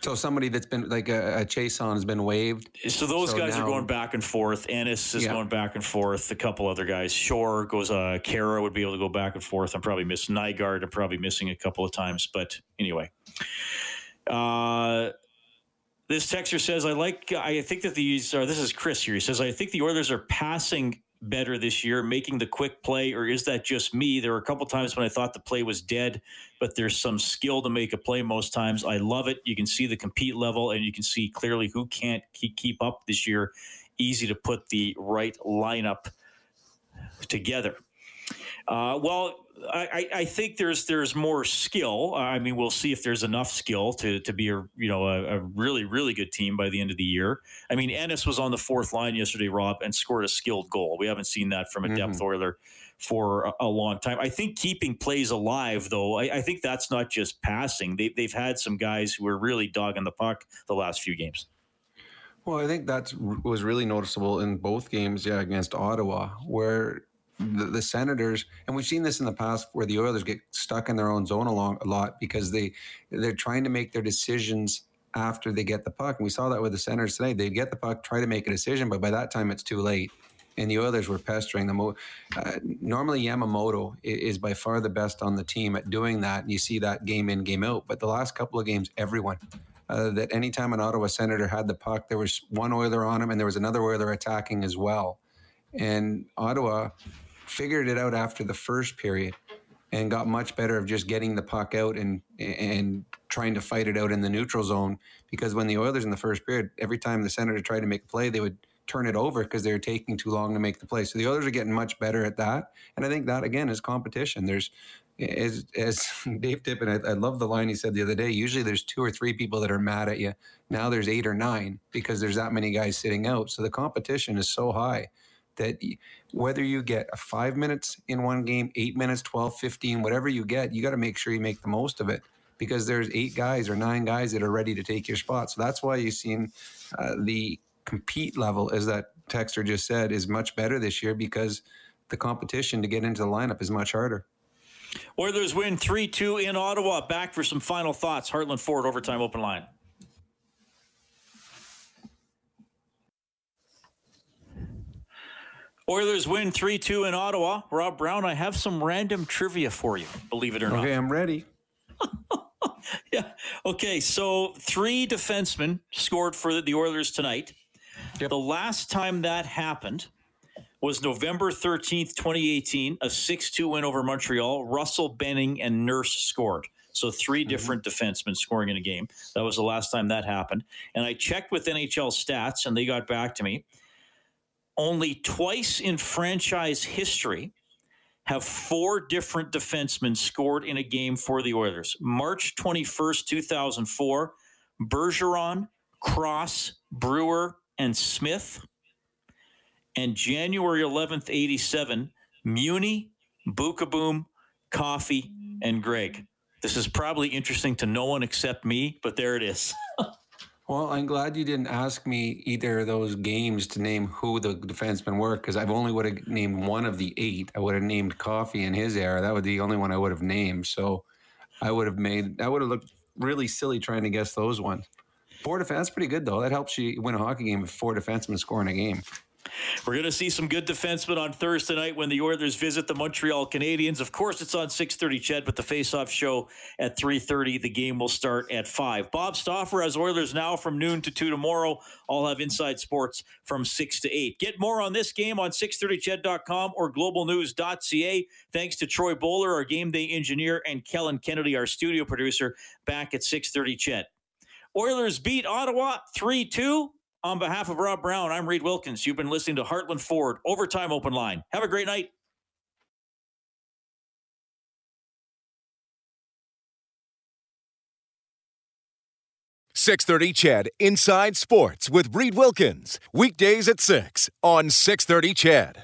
So somebody that's been like a, a Chiasson has been waived. So those So guys are going back and forth. Ennis is Yeah. going back and forth. A couple other guys. Shore goes. Uh, Khaira would be able to go back and forth. I'm probably missing Nygard. I'm probably missing a couple of times. But anyway, uh, this texter says, "I like. I think that these are. This is Chris here. He says, I think the Oilers are passing." Better this year, making the quick play, or is that just me? There were a couple times when I thought the play was dead, but there's some skill to make a play most times. I love it. You can see the compete level, and you can see clearly who can't keep, up this year. Easy to put the right lineup together. Uh, well, I, I think there's there's more skill. I mean, we'll see if there's enough skill to to be a you know a, a really really good team by the end of the year. I mean, Ennis was on the fourth line yesterday, Rob, and scored a skilled goal. We haven't seen that from a depth mm-hmm. Oiler for a, a long time. I think keeping plays alive, though, I, I think that's not just passing. They, they've had some guys who are really dogging the puck the last few games. Well, I think that was really noticeable in both games, yeah, against Ottawa, where the, the Senators, and we've seen this in the past, where the Oilers get stuck in their own zone a, long, a lot because they they're trying to make their decisions after they get the puck. And we saw that with the Senators today. They get the puck, try to make a decision, but by that time it's too late. And the Oilers were pestering them. Uh, normally, Yamamoto is by far the best on the team at doing that. And you see that game in, game out. But the last couple of games, everyone uh, that anytime an Ottawa Senator had the puck, there was one Oiler on him and there was another Oiler attacking as well. And Ottawa figured it out after the first period and got much better of just getting the puck out and and trying to fight it out in the neutral zone. Because when the Oilers in the first period, every time the Senator tried to make a play, they would turn it over because they were taking too long to make the play. So the Oilers are getting much better at that. And I think that again is competition. There's as as Dave Tippett, I, I love the line he said the other day. Usually there's two or three people that are mad at you. Now there's eight or nine because there's that many guys sitting out. So the competition is so high that whether you get a five minutes in one game, eight minutes, 12, 15, whatever you get, you got to make sure you make the most of it because there's eight guys or nine guys that are ready to take your spot. So that's why you've seen uh, the compete level, as that texter just said, is much better this year because the competition to get into the lineup is much harder. Oilers win 3 2 in Ottawa. Back for some final thoughts. Heartland Ford, overtime open line. Oilers win 3 2 in Ottawa. Rob Brown, I have some random trivia for you, believe it or not. Okay, I'm ready. yeah. Okay. So three defensemen scored for the Oilers tonight. The last time that happened was November 13th, 2018, a 6 2 win over Montreal. Russell, Benning, and Nurse scored. So 3 mm-hmm. different defensemen scoring in a game. That was the last time that happened. And I checked with NHL stats, and they got back to me. Only twice in franchise history have four different defensemen scored in a game for the Oilers. March 21st, 2004, Bergeron, Cross, Brewer, and Smith. and January 11th, 87, Muni, Boom, Coffey, and Gregg. This is probably interesting to no one except me, but there it is. Well, I'm glad you didn't ask me either of those games to name who the defensemen were because I've only would have named one of the eight. I would have named Coffey in his era. That would be the only one I would have named. So I would have made that would have looked really silly trying to guess those ones. Four defense, pretty good though. That helps you win a hockey game with four defensemen scoring a game. We're going to see some good defensemen on Thursday night when the Oilers visit the Montreal Canadiens. Of course, it's on 6:30 CHED, but the face-off show at 3:30. The game will start at 5. Bob Stauffer has Oilers now from noon to 2 tomorrow. I'll have Inside Sports from 6 to 8. Get more on this game on 630ched.com or globalnews.ca. Thanks to Troy Bowler, our game day engineer, and Kellen Kennedy, our studio producer, back at 6:30 CHED. Oilers beat Ottawa 3 2. On behalf of Rob Brown, I'm Reed Wilkins. You've been listening to Heartland Ford Overtime Open Line. Have a great night. Six thirty CHED. Inside Sports with Reed Wilkins weekdays at six on six thirty CHED.